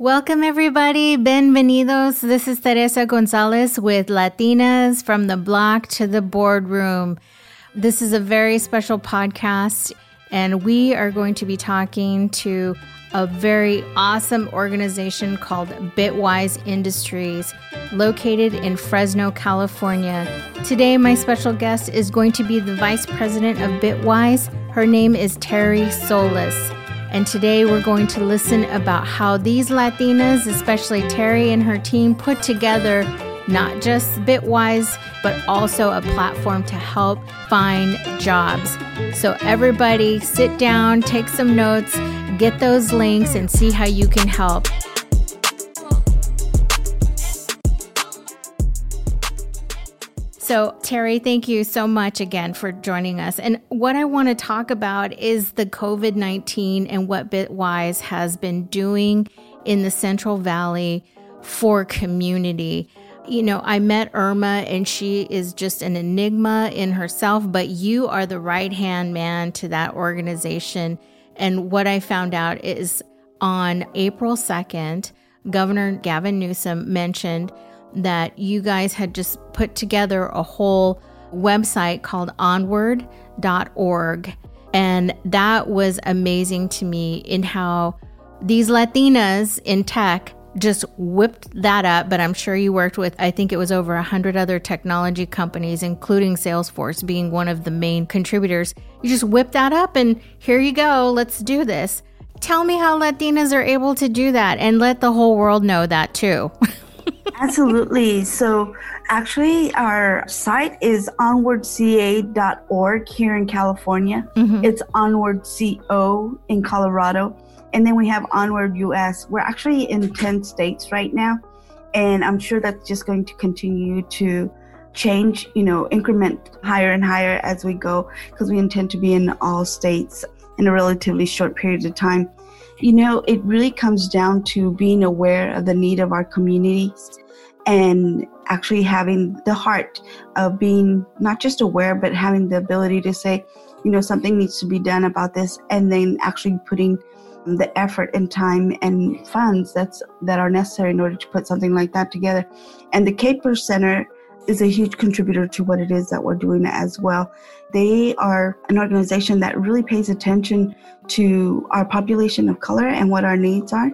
Welcome, everybody. Bienvenidos. This is Teresa Gonzalez with Latinas from the block to the boardroom. This is a very special podcast, and we are going to be talking to a very awesome organization called Bitwise Industries, located in Fresno, California. Today, my special guest is going to be the vice president of Bitwise. Her name is Terry Solis. And today we're going to listen about how these Latinas, especially Terry and her team, put together not just Bitwise, but also a platform to help find jobs. So, everybody, sit down, take some notes, get those links, and see how you can help. So, Terry, thank you so much again for joining us. And what I want to talk about is the COVID 19 and what Bitwise has been doing in the Central Valley for community. You know, I met Irma and she is just an enigma in herself, but you are the right hand man to that organization. And what I found out is on April 2nd, Governor Gavin Newsom mentioned that you guys had just put together a whole website called onward.org. And that was amazing to me in how these Latinas in tech just whipped that up. But I'm sure you worked with, I think it was over 100 other technology companies, including Salesforce being one of the main contributors. You just whipped that up and here you go, let's do this. Tell me how Latinas are able to do that and let the whole world know that too. Absolutely. So, actually, our site is onwardca.org here in California. Mm-hmm. It's onwardco in Colorado. And then we have Onward US. We're actually in 10 states right now. And I'm sure that's just going to continue to change, you know, increment higher and higher as we go because we intend to be in all states in a relatively short period of time. You know, it really comes down to being aware of the need of our communities and actually having the heart of being not just aware, but having the ability to say, you know, something needs to be done about this, and then actually putting the effort and time and funds that's that are necessary in order to put something like that together. And the Kapor Center is a huge contributor to what it is that we're doing as well. They are an organization that really pays attention to our population of color and what our needs are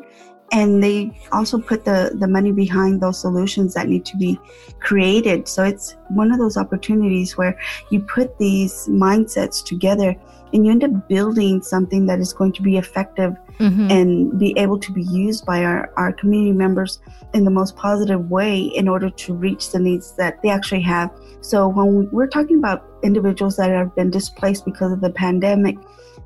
and they also put the the money behind those solutions that need to be created so it's one of those opportunities where you put these mindsets together and you end up building something that is going to be effective mm-hmm. and be able to be used by our, our community members in the most positive way in order to reach the needs that they actually have so when we're talking about individuals that have been displaced because of the pandemic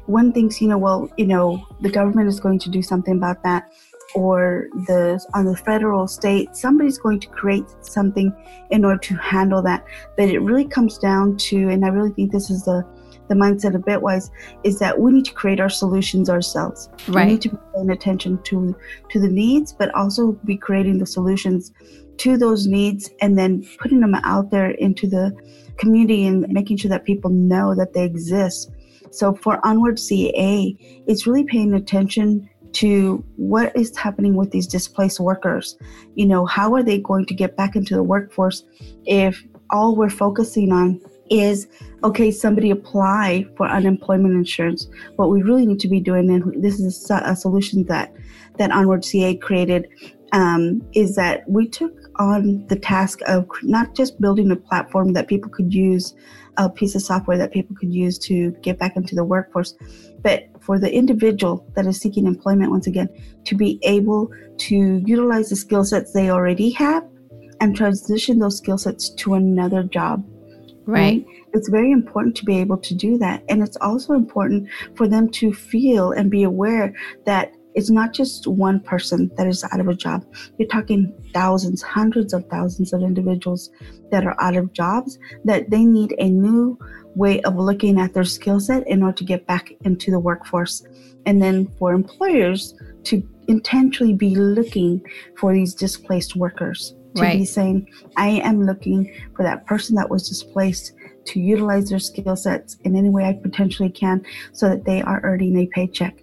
one thinks you know well you know the government is going to do something about that or the on the federal state somebody's going to create something in order to handle that but it really comes down to and i really think this is the the mindset of bitwise is that we need to create our solutions ourselves right. we need to be paying attention to to the needs but also be creating the solutions to those needs and then putting them out there into the community and making sure that people know that they exist so for onward ca it's really paying attention to what is happening with these displaced workers. You know, how are they going to get back into the workforce if all we're focusing on is okay, somebody apply for unemployment insurance. What we really need to be doing, and this is a, solution that that Onward CA created, um, is that we took on the task of not just building a platform that people could use, a piece of software that people could use to get back into the workforce, but for the individual that is seeking employment, once again, to be able to utilize the skill sets they already have and transition those skill sets to another job. Right. right. It's very important to be able to do that. And it's also important for them to feel and be aware that it's not just one person that is out of a job. You're talking thousands, hundreds of thousands of individuals that are out of jobs that they need a new way of looking at their skill set in order to get back into the workforce. And then for employers to intentionally be looking for these displaced workers, to right. be saying, I am looking for that person that was displaced to utilize their skill sets in any way I potentially can so that they are earning a paycheck.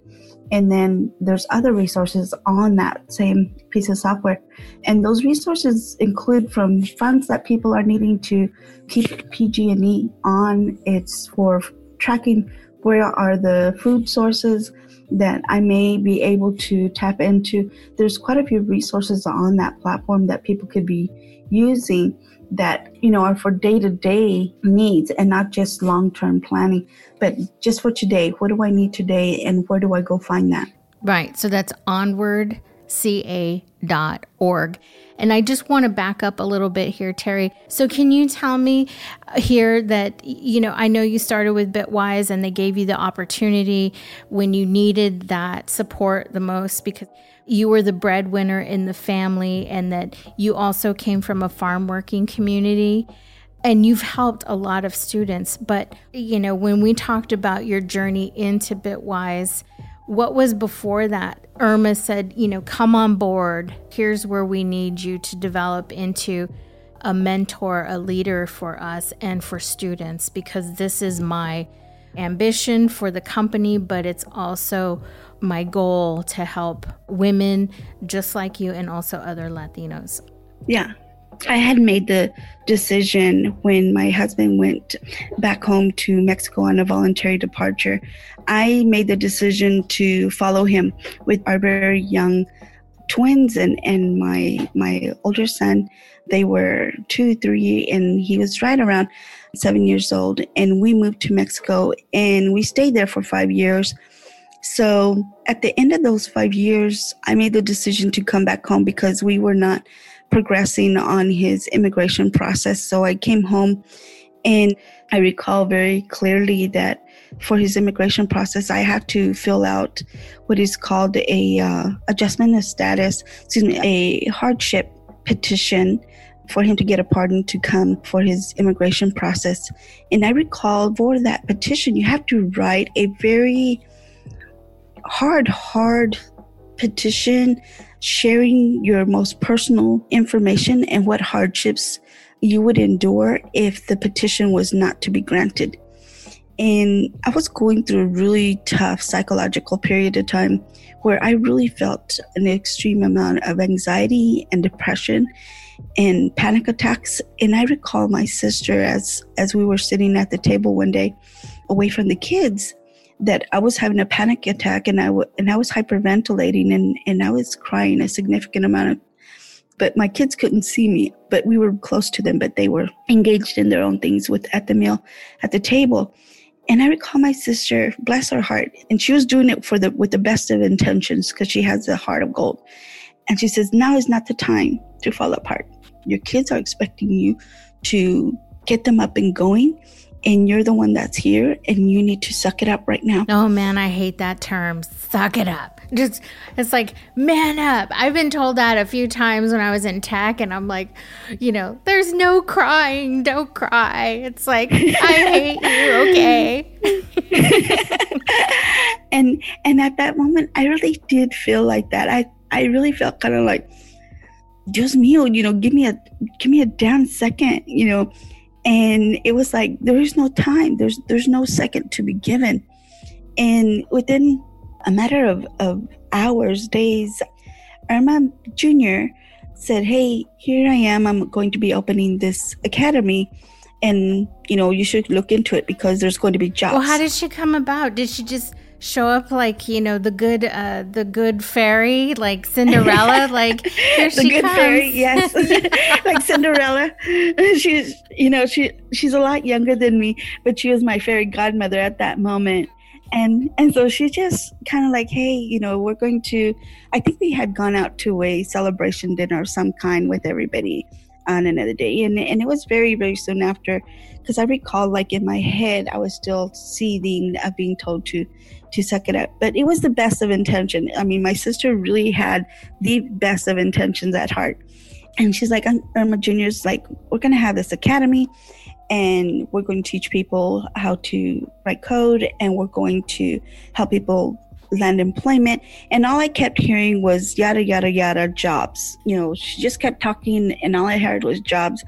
And then there's other resources on that same piece of software. And those resources include from funds that people are needing to keep PG&E on. It's for tracking where are the food sources that I may be able to tap into. There's quite a few resources on that platform that people could be using that you know are for day-to-day needs and not just long-term planning. But just for today what do i need today and where do i go find that? Right. So that's onwardca.org and I just want to back up a little bit here, Terry. So, can you tell me uh, here that, you know, I know you started with Bitwise and they gave you the opportunity when you needed that support the most because you were the breadwinner in the family and that you also came from a farm working community and you've helped a lot of students. But, you know, when we talked about your journey into Bitwise, what was before that? Irma said, you know, come on board. Here's where we need you to develop into a mentor, a leader for us and for students, because this is my ambition for the company, but it's also my goal to help women just like you and also other Latinos. Yeah. I had made the decision when my husband went back home to Mexico on a voluntary departure. I made the decision to follow him with our very young twins and, and my my older son. They were two, three, and he was right around seven years old. And we moved to Mexico and we stayed there for five years. So at the end of those five years, I made the decision to come back home because we were not progressing on his immigration process. So I came home and I recall very clearly that for his immigration process, I had to fill out what is called a uh, adjustment of status, excuse me, a hardship petition for him to get a pardon to come for his immigration process. And I recall for that petition, you have to write a very hard, hard petition sharing your most personal information and what hardships you would endure if the petition was not to be granted. And I was going through a really tough psychological period of time where I really felt an extreme amount of anxiety and depression and panic attacks. And I recall my sister as as we were sitting at the table one day away from the kids that I was having a panic attack and I w- and I was hyperventilating and, and I was crying a significant amount of but my kids couldn't see me but we were close to them but they were engaged in their own things with at the meal at the table and I recall my sister, bless her heart, and she was doing it for the with the best of intentions because she has a heart of gold. And she says, "Now is not the time to fall apart. Your kids are expecting you to get them up and going." And you're the one that's here, and you need to suck it up right now. Oh man, I hate that term. Suck it up. Just it's like man up. I've been told that a few times when I was in tech, and I'm like, you know, there's no crying. Don't cry. It's like I hate you. Okay. and and at that moment, I really did feel like that. I I really felt kind of like, Dios mío, you know, give me a give me a damn second, you know. And it was like there is no time. There's there's no second to be given. And within a matter of, of hours, days, Irma Jr. said, Hey, here I am. I'm going to be opening this academy. And, you know, you should look into it because there's going to be jobs. Well, how did she come about? Did she just show up like you know the good uh the good fairy like cinderella like here the she good comes. fairy yes. Like cinderella. She's you know she she's a lot younger than me but she was my fairy godmother at that moment. And and so she just kind of like hey you know we're going to i think we had gone out to a celebration dinner of some kind with everybody on another day. And, and it was very very soon after because i recall like in my head i was still seething of being told to to suck it up. But it was the best of intention. I mean my sister really had the best of intentions at heart. And she's like irma junior's like we're going to have this academy and we're going to teach people how to write code and we're going to help people land employment. And all i kept hearing was yada yada yada jobs. You know she just kept talking and all i heard was jobs.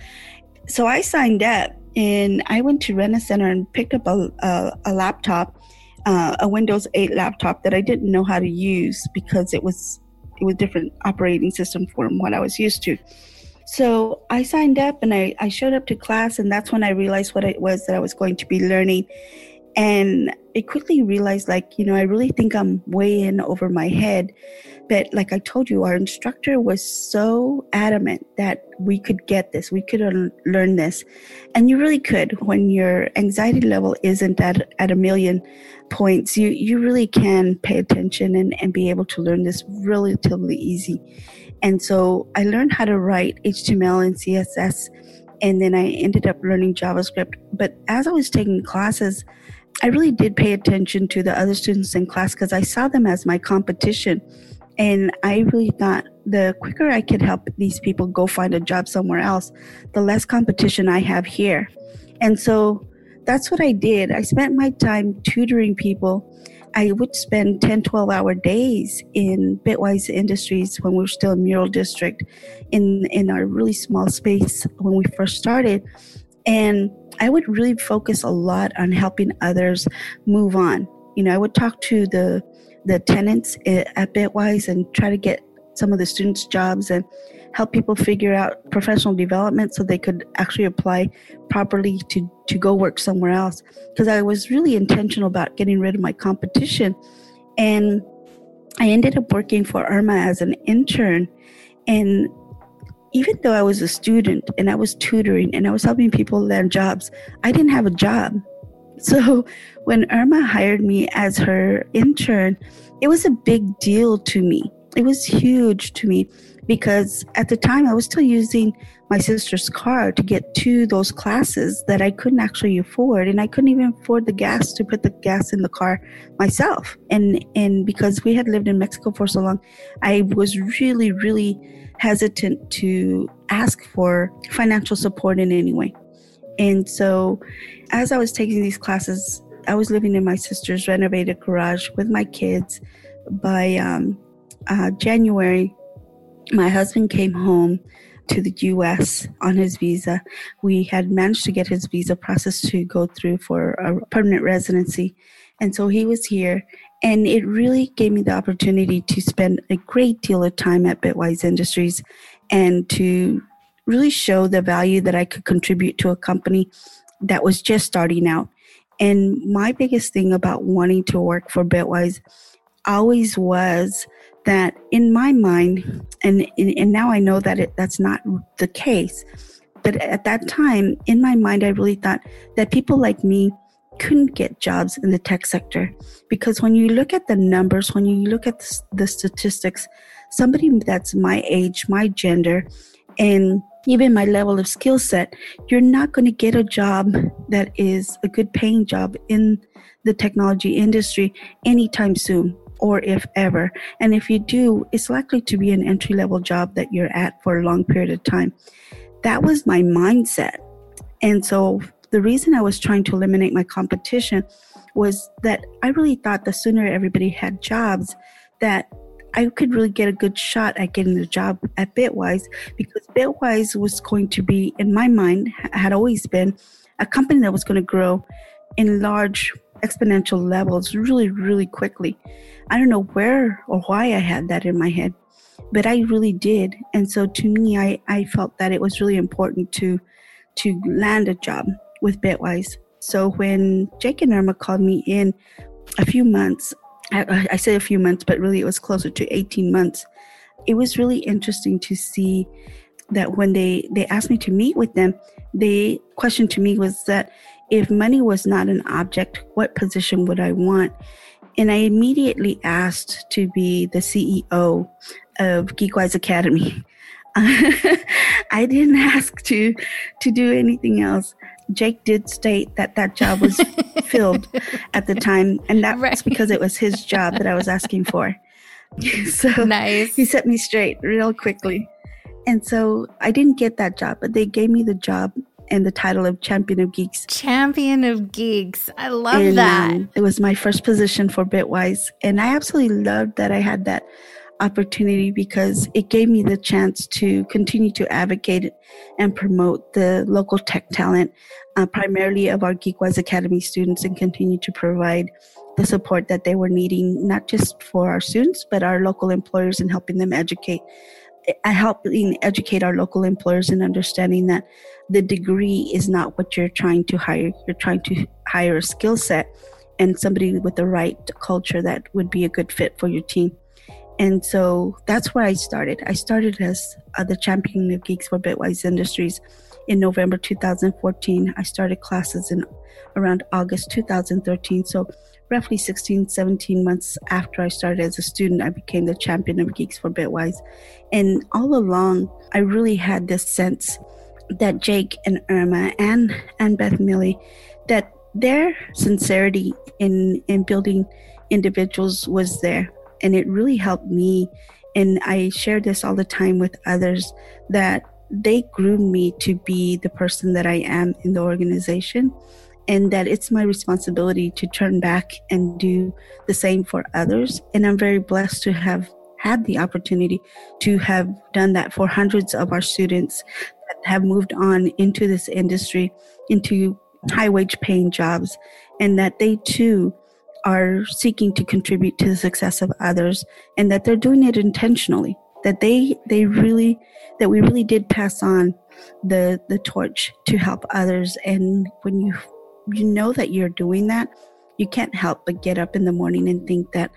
So i signed up and i went to Rent-A-Center and picked up a, a, a laptop uh, a Windows 8 laptop that I didn't know how to use because it was it was different operating system from what I was used to. So I signed up and I, I showed up to class, and that's when I realized what it was that I was going to be learning. And I quickly realized, like, you know, I really think I'm way in over my head. But like I told you, our instructor was so adamant that we could get this, we could learn this. And you really could when your anxiety level isn't at, at a million points. You, you really can pay attention and, and be able to learn this relatively easy. And so I learned how to write HTML and CSS, and then I ended up learning JavaScript. But as I was taking classes, I really did pay attention to the other students in class because I saw them as my competition. And I really thought the quicker I could help these people go find a job somewhere else, the less competition I have here. And so that's what I did. I spent my time tutoring people I would spend 10, 12 hour days in Bitwise Industries when we were still in Mural District in, in our really small space when we first started. And I would really focus a lot on helping others move on. You know, I would talk to the the tenants at Bitwise and try to get some of the students jobs and help people figure out professional development so they could actually apply properly to, to go work somewhere else. Because I was really intentional about getting rid of my competition. And I ended up working for Irma as an intern. And even though I was a student and I was tutoring and I was helping people land jobs, I didn't have a job. So when Irma hired me as her intern, it was a big deal to me. It was huge to me because at the time I was still using my sister's car to get to those classes that I couldn't actually afford and I couldn't even afford the gas to put the gas in the car myself. And and because we had lived in Mexico for so long I was really really hesitant to ask for financial support in any way. And so as I was taking these classes I was living in my sister's renovated garage with my kids by um, uh, January my husband came home to the US on his visa. We had managed to get his visa process to go through for a permanent residency. And so he was here. And it really gave me the opportunity to spend a great deal of time at Bitwise Industries and to really show the value that I could contribute to a company that was just starting out. And my biggest thing about wanting to work for Bitwise always was that in my mind, and, and now I know that it, that's not the case, but at that time, in my mind, I really thought that people like me couldn't get jobs in the tech sector. Because when you look at the numbers, when you look at the statistics, somebody that's my age, my gender, and even my level of skill set, you're not going to get a job that is a good paying job in the technology industry anytime soon or if ever. And if you do, it's likely to be an entry level job that you're at for a long period of time. That was my mindset. And so the reason I was trying to eliminate my competition was that I really thought the sooner everybody had jobs, that I could really get a good shot at getting the job at Bitwise because Bitwise was going to be, in my mind, had always been a company that was going to grow in large exponential levels really, really quickly. I don't know where or why I had that in my head, but I really did. And so to me, I, I felt that it was really important to to land a job with Bitwise. So when Jake and Irma called me in a few months, I, I say a few months, but really it was closer to 18 months. It was really interesting to see that when they, they asked me to meet with them, the question to me was that if money was not an object, what position would I want? And I immediately asked to be the CEO of Geekwise Academy. I didn't ask to to do anything else. Jake did state that that job was filled at the time, and that's right. because it was his job that I was asking for. so nice. he set me straight real quickly. And so I didn't get that job, but they gave me the job and the title of Champion of Geeks. Champion of Geeks. I love and, that. Um, it was my first position for Bitwise. And I absolutely loved that I had that opportunity because it gave me the chance to continue to advocate and promote the local tech talent, uh, primarily of our Geekwise Academy students, and continue to provide the support that they were needing, not just for our students, but our local employers and helping them educate. I helping educate our local employers in understanding that the degree is not what you're trying to hire. You're trying to hire a skill set and somebody with the right culture that would be a good fit for your team. And so that's where I started. I started as uh, the champion of geeks for Bitwise Industries in November 2014. I started classes in around August 2013. So roughly 16, 17 months after I started as a student, I became the champion of geeks for Bitwise. And all along, I really had this sense that Jake and Irma and, and Beth Millie, that their sincerity in, in building individuals was there and it really helped me. And I share this all the time with others that they grew me to be the person that I am in the organization and that it's my responsibility to turn back and do the same for others. And I'm very blessed to have had the opportunity to have done that for hundreds of our students have moved on into this industry, into high wage paying jobs, and that they too are seeking to contribute to the success of others and that they're doing it intentionally that they they really that we really did pass on the the torch to help others. And when you you know that you're doing that you can't help but get up in the morning and think that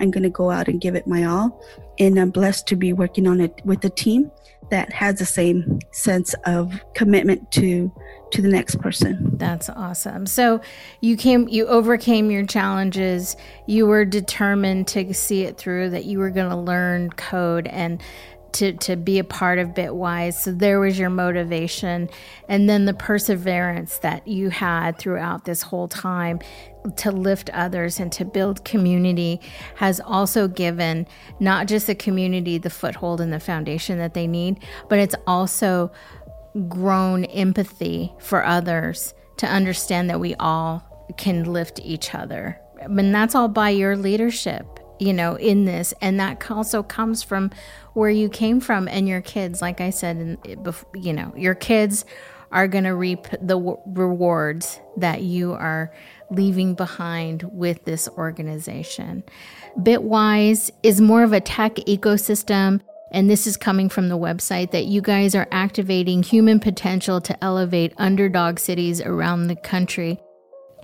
i'm going to go out and give it my all and i'm blessed to be working on it with a team that has the same sense of commitment to to the next person. That's awesome. So you came you overcame your challenges. You were determined to see it through that you were going to learn code and to, to be a part of Bitwise. So there was your motivation. And then the perseverance that you had throughout this whole time to lift others and to build community has also given not just the community the foothold and the foundation that they need, but it's also grown empathy for others to understand that we all can lift each other. And that's all by your leadership, you know, in this. And that also comes from where you came from and your kids. Like I said, you know, your kids are going to reap the rewards that you are leaving behind with this organization. Bitwise is more of a tech ecosystem and this is coming from the website that you guys are activating human potential to elevate underdog cities around the country.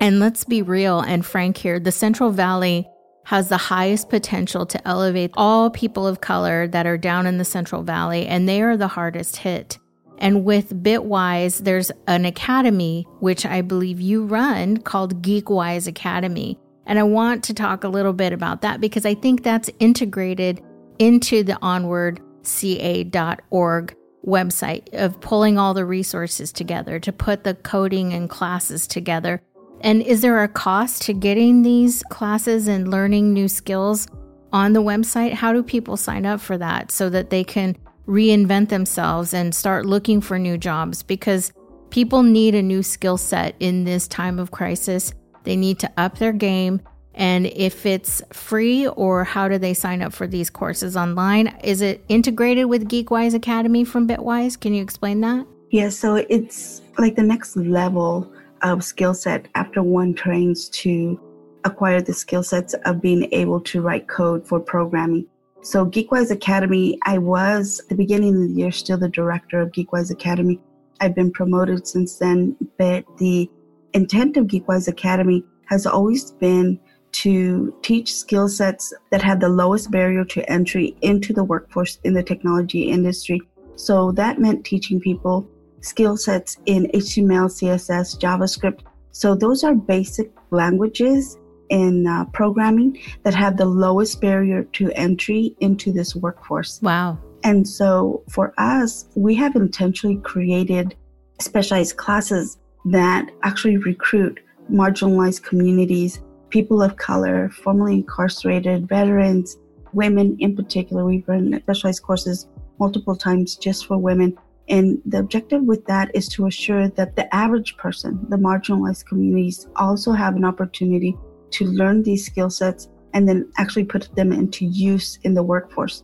And let's be real and frank here the Central Valley has the highest potential to elevate all people of color that are down in the Central Valley, and they are the hardest hit. And with Bitwise, there's an academy, which I believe you run, called Geekwise Academy. And I want to talk a little bit about that because I think that's integrated into the onwardca.org website of pulling all the resources together to put the coding and classes together. And is there a cost to getting these classes and learning new skills on the website? How do people sign up for that so that they can reinvent themselves and start looking for new jobs? Because people need a new skill set in this time of crisis. They need to up their game and if it's free or how do they sign up for these courses online? Is it integrated with Geekwise Academy from Bitwise? Can you explain that? Yeah, so it's like the next level of skill set after one trains to acquire the skill sets of being able to write code for programming. So Geekwise Academy, I was at the beginning of the year still the director of Geekwise Academy. I've been promoted since then, but the intent of Geekwise Academy has always been to teach skill sets that have the lowest barrier to entry into the workforce in the technology industry. So that meant teaching people skill sets in HTML, CSS, JavaScript. So those are basic languages in uh, programming that have the lowest barrier to entry into this workforce. Wow. And so for us, we have intentionally created specialized classes that actually recruit marginalized communities people of color, formerly incarcerated, veterans, women in particular. We've run specialized courses multiple times just for women. And the objective with that is to assure that the average person, the marginalized communities, also have an opportunity to learn these skill sets and then actually put them into use in the workforce.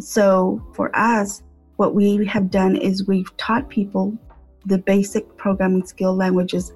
So for us, what we have done is we've taught people the basic programming skill languages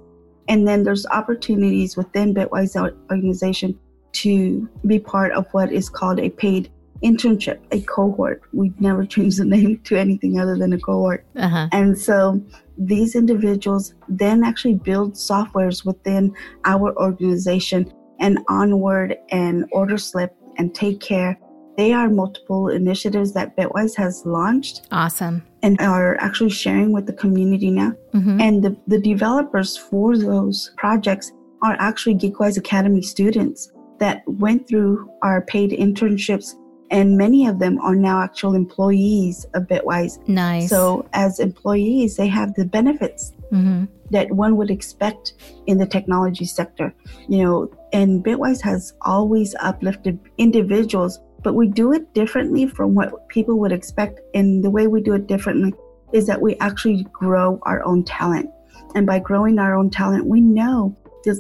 and then there's opportunities within Bitwise organization to be part of what is called a paid internship, a cohort. We've never changed the name to anything other than a cohort. Uh-huh. And so these individuals then actually build softwares within our organization and onward and order slip and take care. They are multiple initiatives that Bitwise has launched. Awesome. And are actually sharing with the community now. Mm-hmm. And the, the developers for those projects are actually Geekwise Academy students that went through our paid internships and many of them are now actual employees of Bitwise. Nice. So as employees, they have the benefits mm-hmm. that one would expect in the technology sector. You know, and Bitwise has always uplifted individuals, but we do it differently from what people would expect. And the way we do it differently is that we actually grow our own talent. And by growing our own talent, we know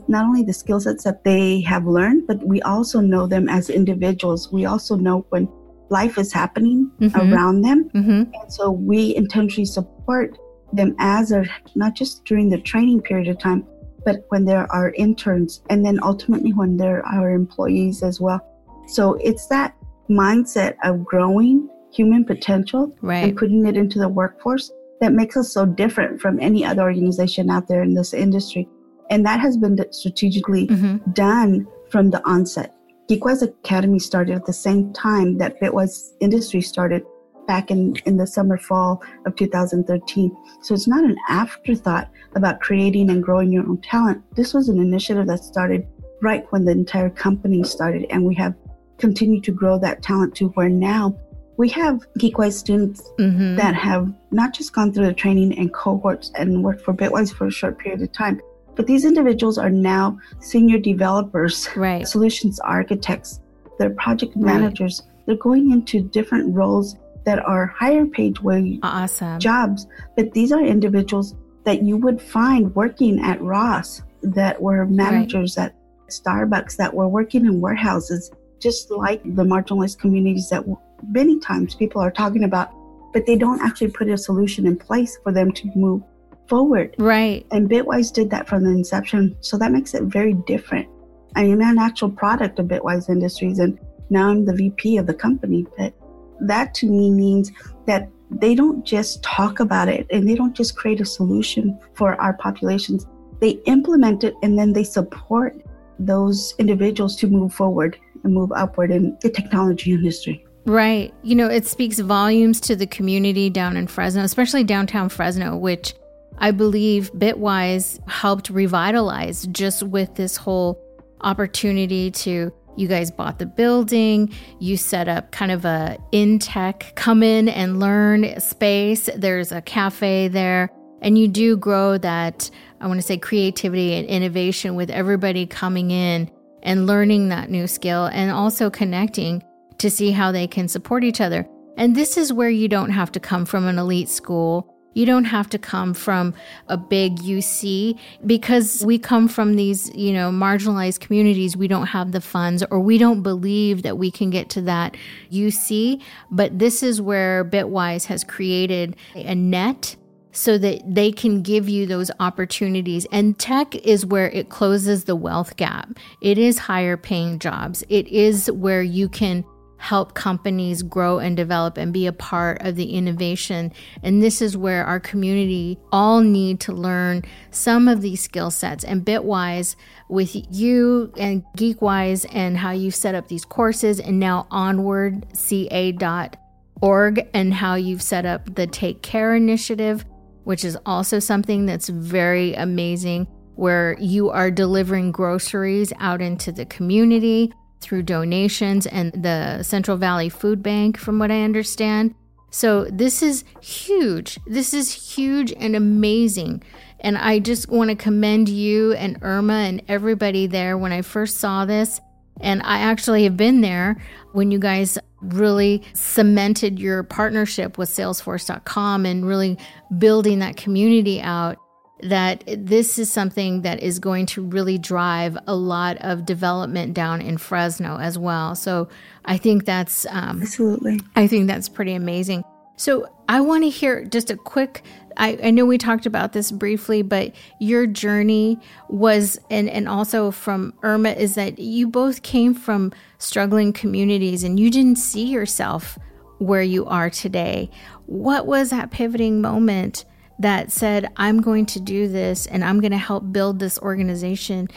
not only the skill sets that they have learned, but we also know them as individuals. We also know when life is happening mm-hmm. around them. Mm-hmm. And so we intentionally support them as they're not just during the training period of time, but when there are interns and then ultimately when there are employees as well. So it's that mindset of growing human potential right. and putting it into the workforce that makes us so different from any other organization out there in this industry. And that has been strategically mm-hmm. done from the onset. Geekwise Academy started at the same time that Bitwise Industry started back in, in the summer fall of 2013. So it's not an afterthought about creating and growing your own talent. This was an initiative that started right when the entire company started, and we have continued to grow that talent to where now we have Geekwise students mm-hmm. that have not just gone through the training and cohorts and worked for Bitwise for a short period of time, but these individuals are now senior developers, right. solutions architects, they're project managers. Right. They're going into different roles that are higher paid wage awesome. jobs. But these are individuals that you would find working at Ross, that were managers right. at Starbucks, that were working in warehouses, just like the marginalized communities that many times people are talking about, but they don't actually put a solution in place for them to move forward. Right. And Bitwise did that from the inception. So that makes it very different. I am an actual product of Bitwise Industries and now I'm the VP of the company. But that to me means that they don't just talk about it and they don't just create a solution for our populations. They implement it and then they support those individuals to move forward and move upward in the technology industry. Right. You know, it speaks volumes to the community down in Fresno, especially downtown Fresno, which I believe Bitwise helped revitalize just with this whole opportunity to you guys bought the building, you set up kind of a in tech come in and learn space. There's a cafe there and you do grow that I want to say creativity and innovation with everybody coming in and learning that new skill and also connecting to see how they can support each other. And this is where you don't have to come from an elite school you don't have to come from a big UC because we come from these, you know, marginalized communities. We don't have the funds or we don't believe that we can get to that UC. But this is where Bitwise has created a net so that they can give you those opportunities. And tech is where it closes the wealth gap. It is higher paying jobs. It is where you can help companies grow and develop and be a part of the innovation. And this is where our community all need to learn some of these skill sets. And Bitwise, with you and Geekwise and how you set up these courses, and now onwardca.org, and how you've set up the Take Care initiative, which is also something that's very amazing, where you are delivering groceries out into the community through donations and the Central Valley Food Bank, from what I understand. So this is huge. This is huge and amazing. And I just want to commend you and Irma and everybody there when I first saw this. And I actually have been there when you guys really cemented your partnership with Salesforce.com and really building that community out that this is something that is going to really drive a lot of development down in Fresno as well. So I think that's um, absolutely. I think that's pretty amazing. So I want to hear just a quick. I, I know we talked about this briefly, but your journey was, and, and also from Irma, is that you both came from struggling communities and you didn't see yourself where you are today. What was that pivoting moment that said, I'm going to do this and I'm going to help build this organization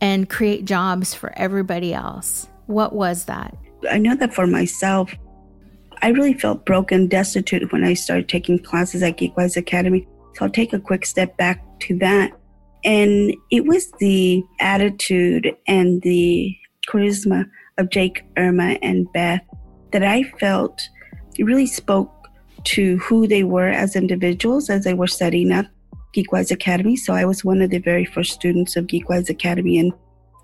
and create jobs for everybody else? What was that? I know that for myself, I really felt broken, destitute when I started taking classes at Geekwise Academy. So I'll take a quick step back to that. And it was the attitude and the charisma of Jake, Irma, and Beth that I felt really spoke to who they were as individuals as they were setting up Geekwise Academy. So I was one of the very first students of Geekwise Academy in,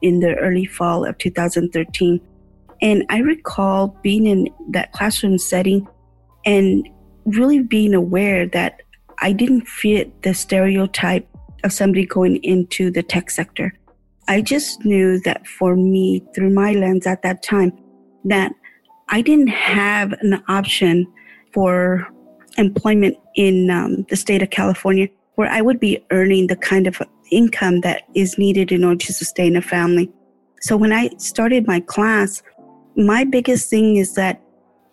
in the early fall of 2013. And I recall being in that classroom setting and really being aware that I didn't fit the stereotype of somebody going into the tech sector. I just knew that for me, through my lens at that time, that I didn't have an option for employment in um, the state of California where I would be earning the kind of income that is needed in order to sustain a family. So when I started my class, my biggest thing is that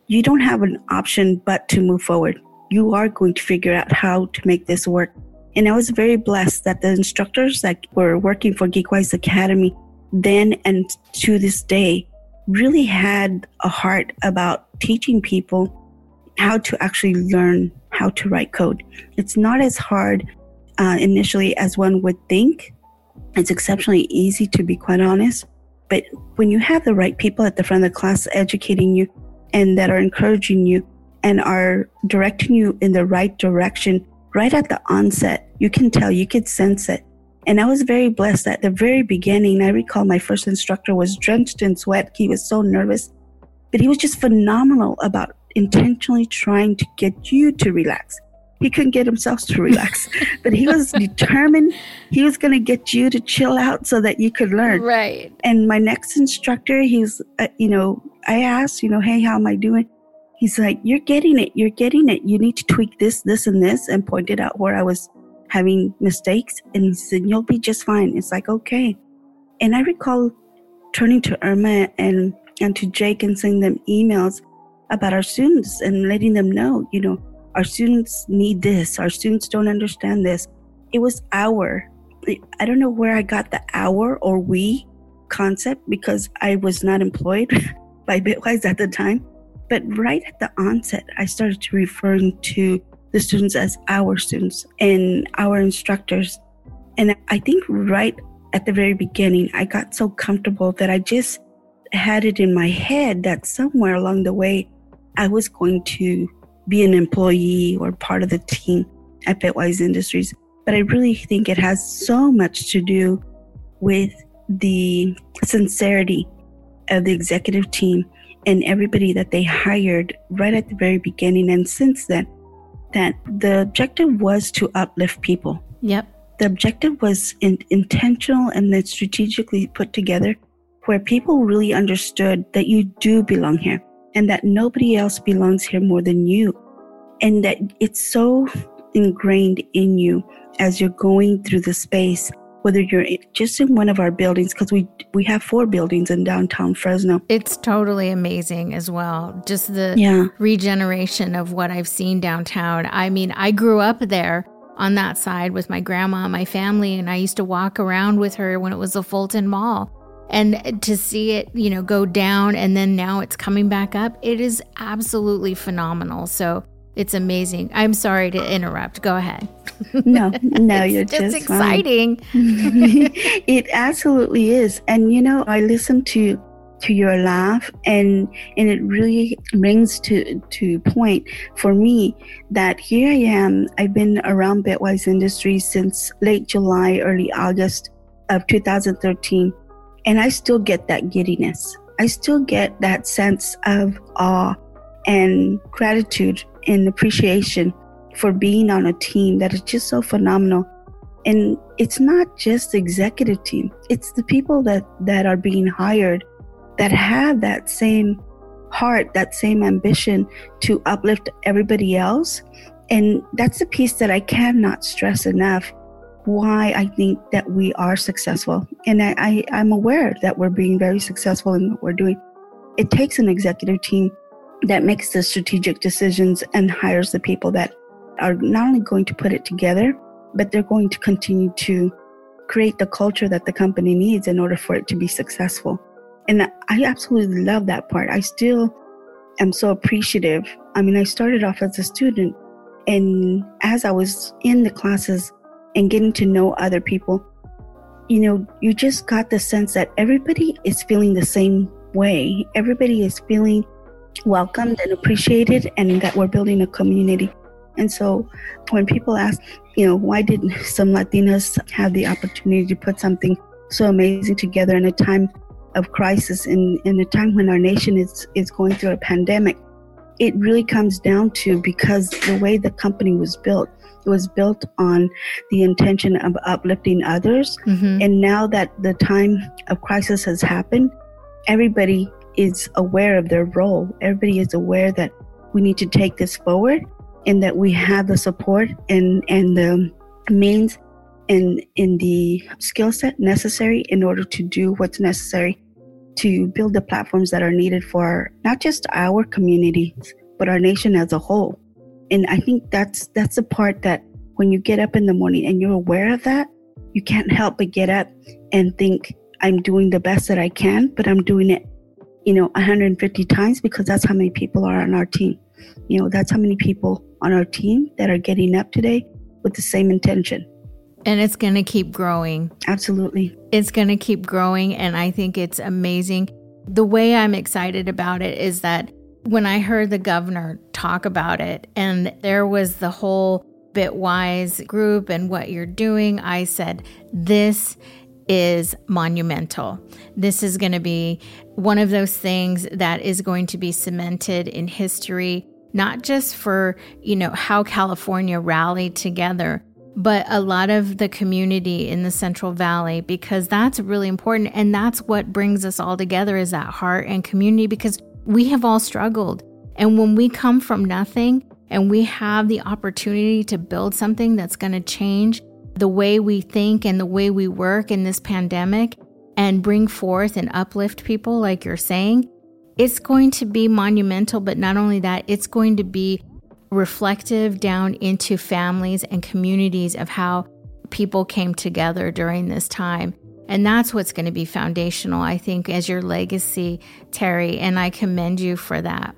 you don't have an option but to move forward. You are going to figure out how to make this work. And I was very blessed that the instructors that were working for Geekwise Academy then and to this day really had a heart about teaching people how to actually learn how to write code. It's not as hard uh, initially as one would think. It's exceptionally easy, to be quite honest. But when you have the right people at the front of the class educating you and that are encouraging you and are directing you in the right direction right at the onset, you can tell, you can sense it. And I was very blessed at the very beginning. I recall my first instructor was drenched in sweat. He was so nervous, but he was just phenomenal about intentionally trying to get you to relax. He couldn't get himself to relax, but he was determined he was going to get you to chill out so that you could learn. Right. And my next instructor, he's, uh, you know, I asked, you know, hey, how am I doing? He's like, you're getting it. You're getting it. You need to tweak this, this, and this, and pointed out where I was having mistakes. And he said, you'll be just fine. It's like, okay. And I recall turning to Irma and, and to Jake and sending them emails about our students and letting them know, you know, our students need this, our students don't understand this. It was our, I don't know where I got the our or we concept because I was not employed by Bitwise at the time. But right at the onset, I started to referring to the students as our students and our instructors. And I think right at the very beginning, I got so comfortable that I just had it in my head that somewhere along the way, I was going to be an employee or part of the team at Bitwise Industries. But I really think it has so much to do with the sincerity of the executive team and everybody that they hired right at the very beginning. And since then, that the objective was to uplift people. Yep. The objective was in, intentional and then strategically put together where people really understood that you do belong here and that nobody else belongs here more than you. And that it's so ingrained in you as you're going through the space, whether you're just in one of our buildings, because we we have four buildings in downtown Fresno. It's totally amazing as well. Just the yeah. regeneration of what I've seen downtown. I mean, I grew up there on that side with my grandma and my family, and I used to walk around with her when it was the Fulton Mall and to see it you know go down and then now it's coming back up it is absolutely phenomenal. So it's amazing. I'm sorry to interrupt. Go ahead. No no you're just, just exciting. It absolutely is. And you know i listen to to your laugh and and it really brings to to point for me that here i am. I've been around bitwise industries since late july early august of 2013 and I still get that giddiness. I still get that sense of awe and gratitude and appreciation for being on a team that is just so phenomenal. And it's not just the executive team, it's the people that, that are being hired that have that same heart, that same ambition to uplift everybody else. And that's the piece that I cannot stress enough why I think that we are successful. And I, I, I'm aware that we're being very successful in what we're doing. It takes an executive team that makes the strategic decisions and hires the people that are not only going to put it together, but they're going to continue to create the culture that the company needs in order for it to be successful. And I absolutely love that part. I still am so appreciative. I mean, I started off as a student, and as I was in the classes and getting to know other people, you know, you just got the sense that everybody is feeling the same way. Everybody is feeling welcomed and appreciated, and that we're building a community. And so when people ask, you know, why didn't some Latinas have the opportunity to put something so amazing together in a time of crisis, in, in a time when our nation is, is going through a pandemic? It really comes down to because the way the company was built, it was built on the intention of uplifting others. Mm-hmm. And now that the time of crisis has happened, everybody is aware of their role. Everybody is aware that we need to take this forward and that we have the support and, and the means and in the skill set necessary in order to do what's necessary to build the platforms that are needed for not just our communities but our nation as a whole and i think that's that's the part that when you get up in the morning and you're aware of that you can't help but get up and think i'm doing the best that i can but i'm doing it you know 150 times because that's how many people are on our team you know that's how many people on our team that are getting up today with the same intention. And it's going to keep growing. Absolutely. It's going to keep growing. And I think it's amazing. The way I'm excited about it is that when I heard the governor talk about it, and there was the whole Bitwise group and what you're doing, I said, This is monumental. This is going to be one of those things that is going to be cemented in history not just for, you know, how California rallied together, but a lot of the community in the Central Valley because that's really important and that's what brings us all together is that heart and community because we have all struggled. And when we come from nothing and we have the opportunity to build something that's going to change the way we think and the way we work in this pandemic and bring forth and uplift people like you're saying, it's going to be monumental, but not only that, it's going to be reflective down into families and communities of how people came together during this time. And that's what's going to be foundational, I think, as your legacy, Terry. And I commend you for that.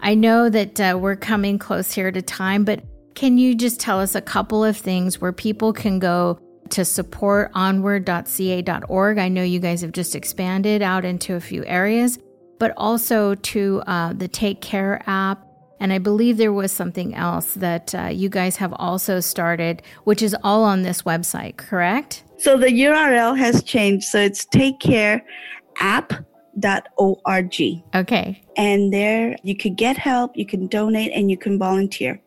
I know that uh, we're coming close here to time, but can you just tell us a couple of things where people can go to support onward.ca.org? I know you guys have just expanded out into a few areas but also to uh, the Take Care app. And I believe there was something else that uh, you guys have also started, which is all on this website, correct? So the URL has changed. So it's takecareapp.org. Okay. And there you could get help, you can donate, and you can volunteer.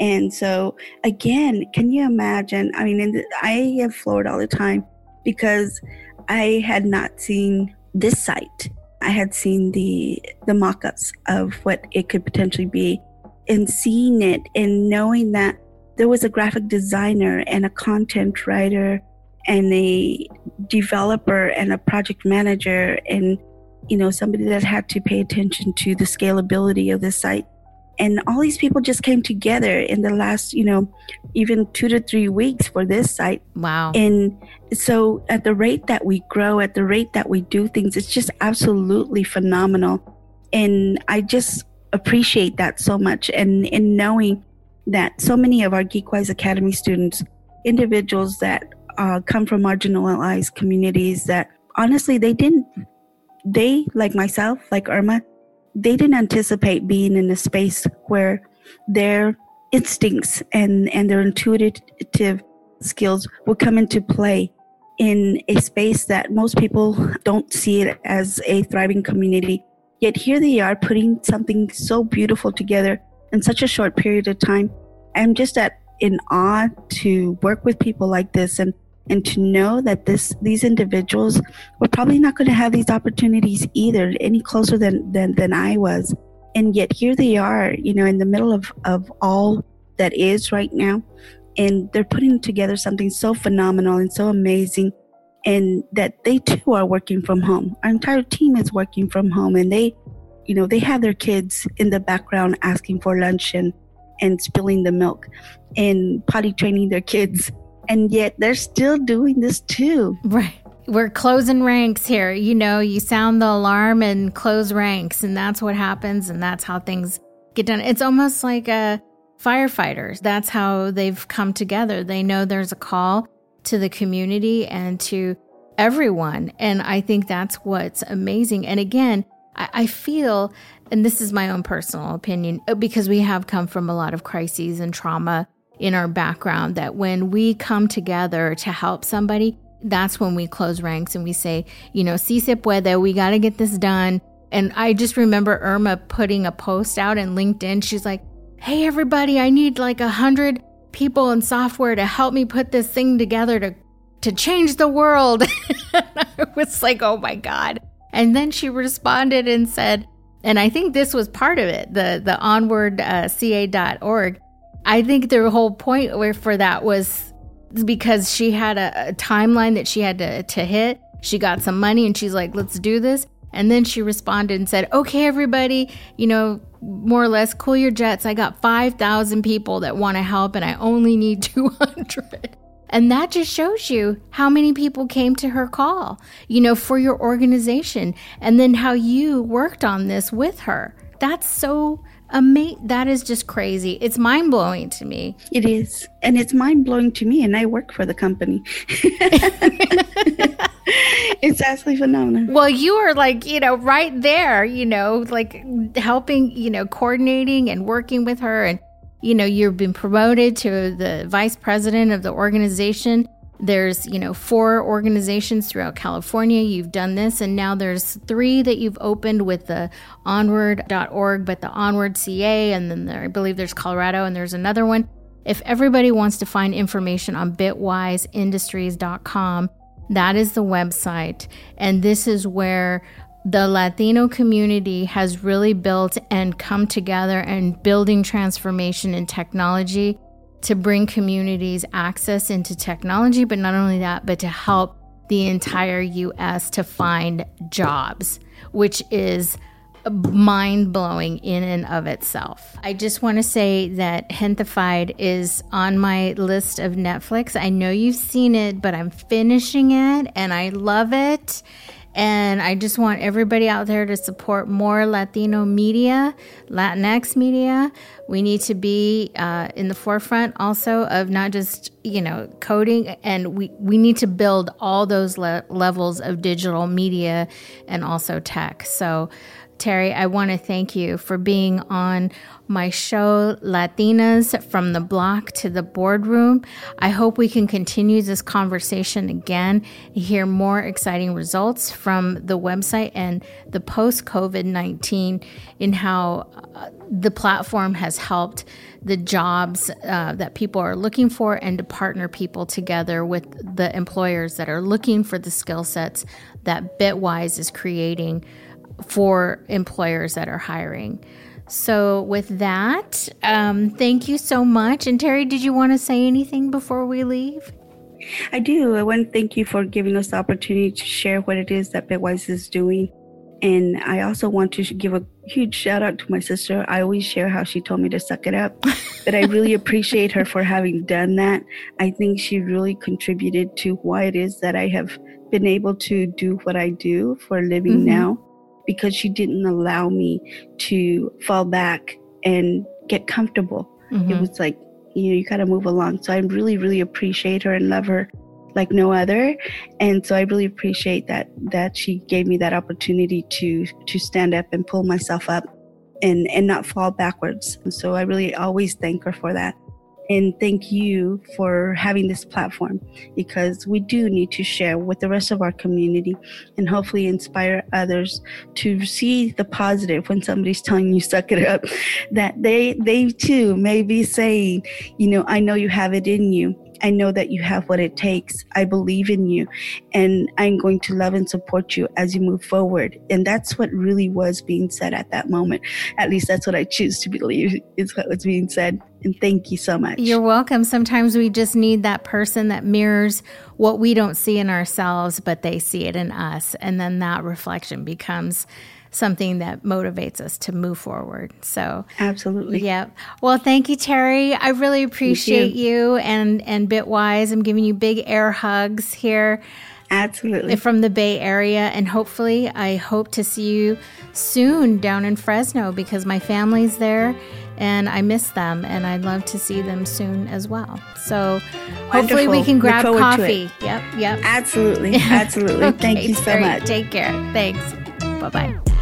And so, again, can you imagine? I mean, the, I get floored all the time because I had not seen this site I had seen the the mock-ups of what it could potentially be and seeing it and knowing that there was a graphic designer and a content writer and a developer and a project manager and you know somebody that had to pay attention to the scalability of the site and all these people just came together in the last you know even two to three weeks for this site. Wow. And so at the rate that we grow at the rate that we do things it's just absolutely phenomenal. And i just appreciate that so much. And in knowing that so many of our geekwise academy students individuals that uh, come from marginalized communities that honestly they didn't they like myself like irma they didn't anticipate being in a space where their instincts and, and their intuitive skills would come into play in a space that most people don't see it as a thriving community. Yet here they are putting something so beautiful together in such a short period of time. I'm just at in awe to work with people like this and and to know that this these individuals were probably not going to have these opportunities either any closer than, than than I was. And yet here they are you know in the middle of of all that is right now and they're putting together something so phenomenal and so amazing and that they too are working from home. Our entire team is working from home and they you know they have their kids in the background asking for lunch and and spilling the milk and potty training their kids and yet they're still doing this too. Right. We're closing ranks here. You know you sound the alarm and close ranks and that's what happens and that's how things get done. It's almost like a firefighters that's how they've come together. They know there's a call to the community and to everyone and i think that's what's amazing. And again I, I feel and this is my own personal opinion because we have come from a lot of crises and trauma in our background that when we come together to help somebody, that's when we close ranks and we say, you know, si se puede, we got to get this done. And I just remember Irma putting a post out in LinkedIn. She's like, hey, everybody, I need like a hundred people in software to help me put this thing together to, to change the world. I was like, oh my God. And then she responded and said, and I think this was part of it, the, the onwardca.org. Uh, I think the whole point for that was because she had a, a timeline that she had to, to hit. She got some money and she's like, let's do this. And then she responded and said, okay, everybody, you know, more or less, cool your jets. I got 5,000 people that want to help and I only need 200. And that just shows you how many people came to her call, you know, for your organization, and then how you worked on this with her. That's so amazing. That is just crazy. It's mind blowing to me. It is. And it's mind blowing to me. And I work for the company. it's absolutely phenomenal. Well, you are like, you know, right there, you know, like helping, you know, coordinating and working with her and you know, you've been promoted to the vice president of the organization. There's, you know, four organizations throughout California. You've done this, and now there's three that you've opened with the onward.org, but the onward CA, and then there, I believe there's Colorado, and there's another one. If everybody wants to find information on bitwiseindustries.com, that is the website. And this is where the Latino community has really built and come together and building transformation in technology to bring communities access into technology, but not only that, but to help the entire US to find jobs, which is mind blowing in and of itself. I just want to say that Gentefied is on my list of Netflix. I know you've seen it, but I'm finishing it and I love it. And I just want everybody out there to support more Latino media, Latinx media. We need to be uh, in the forefront also of not just, you know, coding, and we, we need to build all those le- levels of digital media and also tech. So, Terry, I want to thank you for being on my show, Latinas from the Block to the Boardroom. I hope we can continue this conversation again, hear more exciting results from the website and the post COVID 19 in how uh, the platform has helped the jobs uh, that people are looking for and to partner people together with the employers that are looking for the skill sets that Bitwise is creating for employers that are hiring. So, with that, um, thank you so much. And Terry, did you want to say anything before we leave? I do. I want to thank you for giving us the opportunity to share what it is that Bitwise is doing. And I also want to give a huge shout out to my sister. I always share how she told me to suck it up, but I really appreciate her for having done that. I think she really contributed to why it is that I have been able to do what I do for a living mm-hmm. now because she didn't allow me to fall back and get comfortable. Mm-hmm. It was like, you know, you got to move along. So I really, really appreciate her and love her like no other. And so I really appreciate that that she gave me that opportunity to to stand up and pull myself up and and not fall backwards. And so I really always thank her for that and thank you for having this platform because we do need to share with the rest of our community and hopefully inspire others to see the positive when somebody's telling you suck it up that they they too may be saying you know i know you have it in you I know that you have what it takes. I believe in you and I'm going to love and support you as you move forward. And that's what really was being said at that moment. At least that's what I choose to believe is what was being said. And thank you so much. You're welcome. Sometimes we just need that person that mirrors what we don't see in ourselves, but they see it in us. And then that reflection becomes something that motivates us to move forward. So absolutely, yeah. Well, thank you, Terry. I really appreciate you. you. and and Bitwise. I'm giving you big air hugs here. Absolutely. From the Bay Area. And hopefully, I hope to see you soon down in Fresno because my family's there and I miss them and I'd love to see them soon as well. So hopefully Wonderful. we can grab coffee. Yep, yep. Absolutely. Absolutely. okay, Thank you so Terry, much. Take care. Thanks. Bye bye.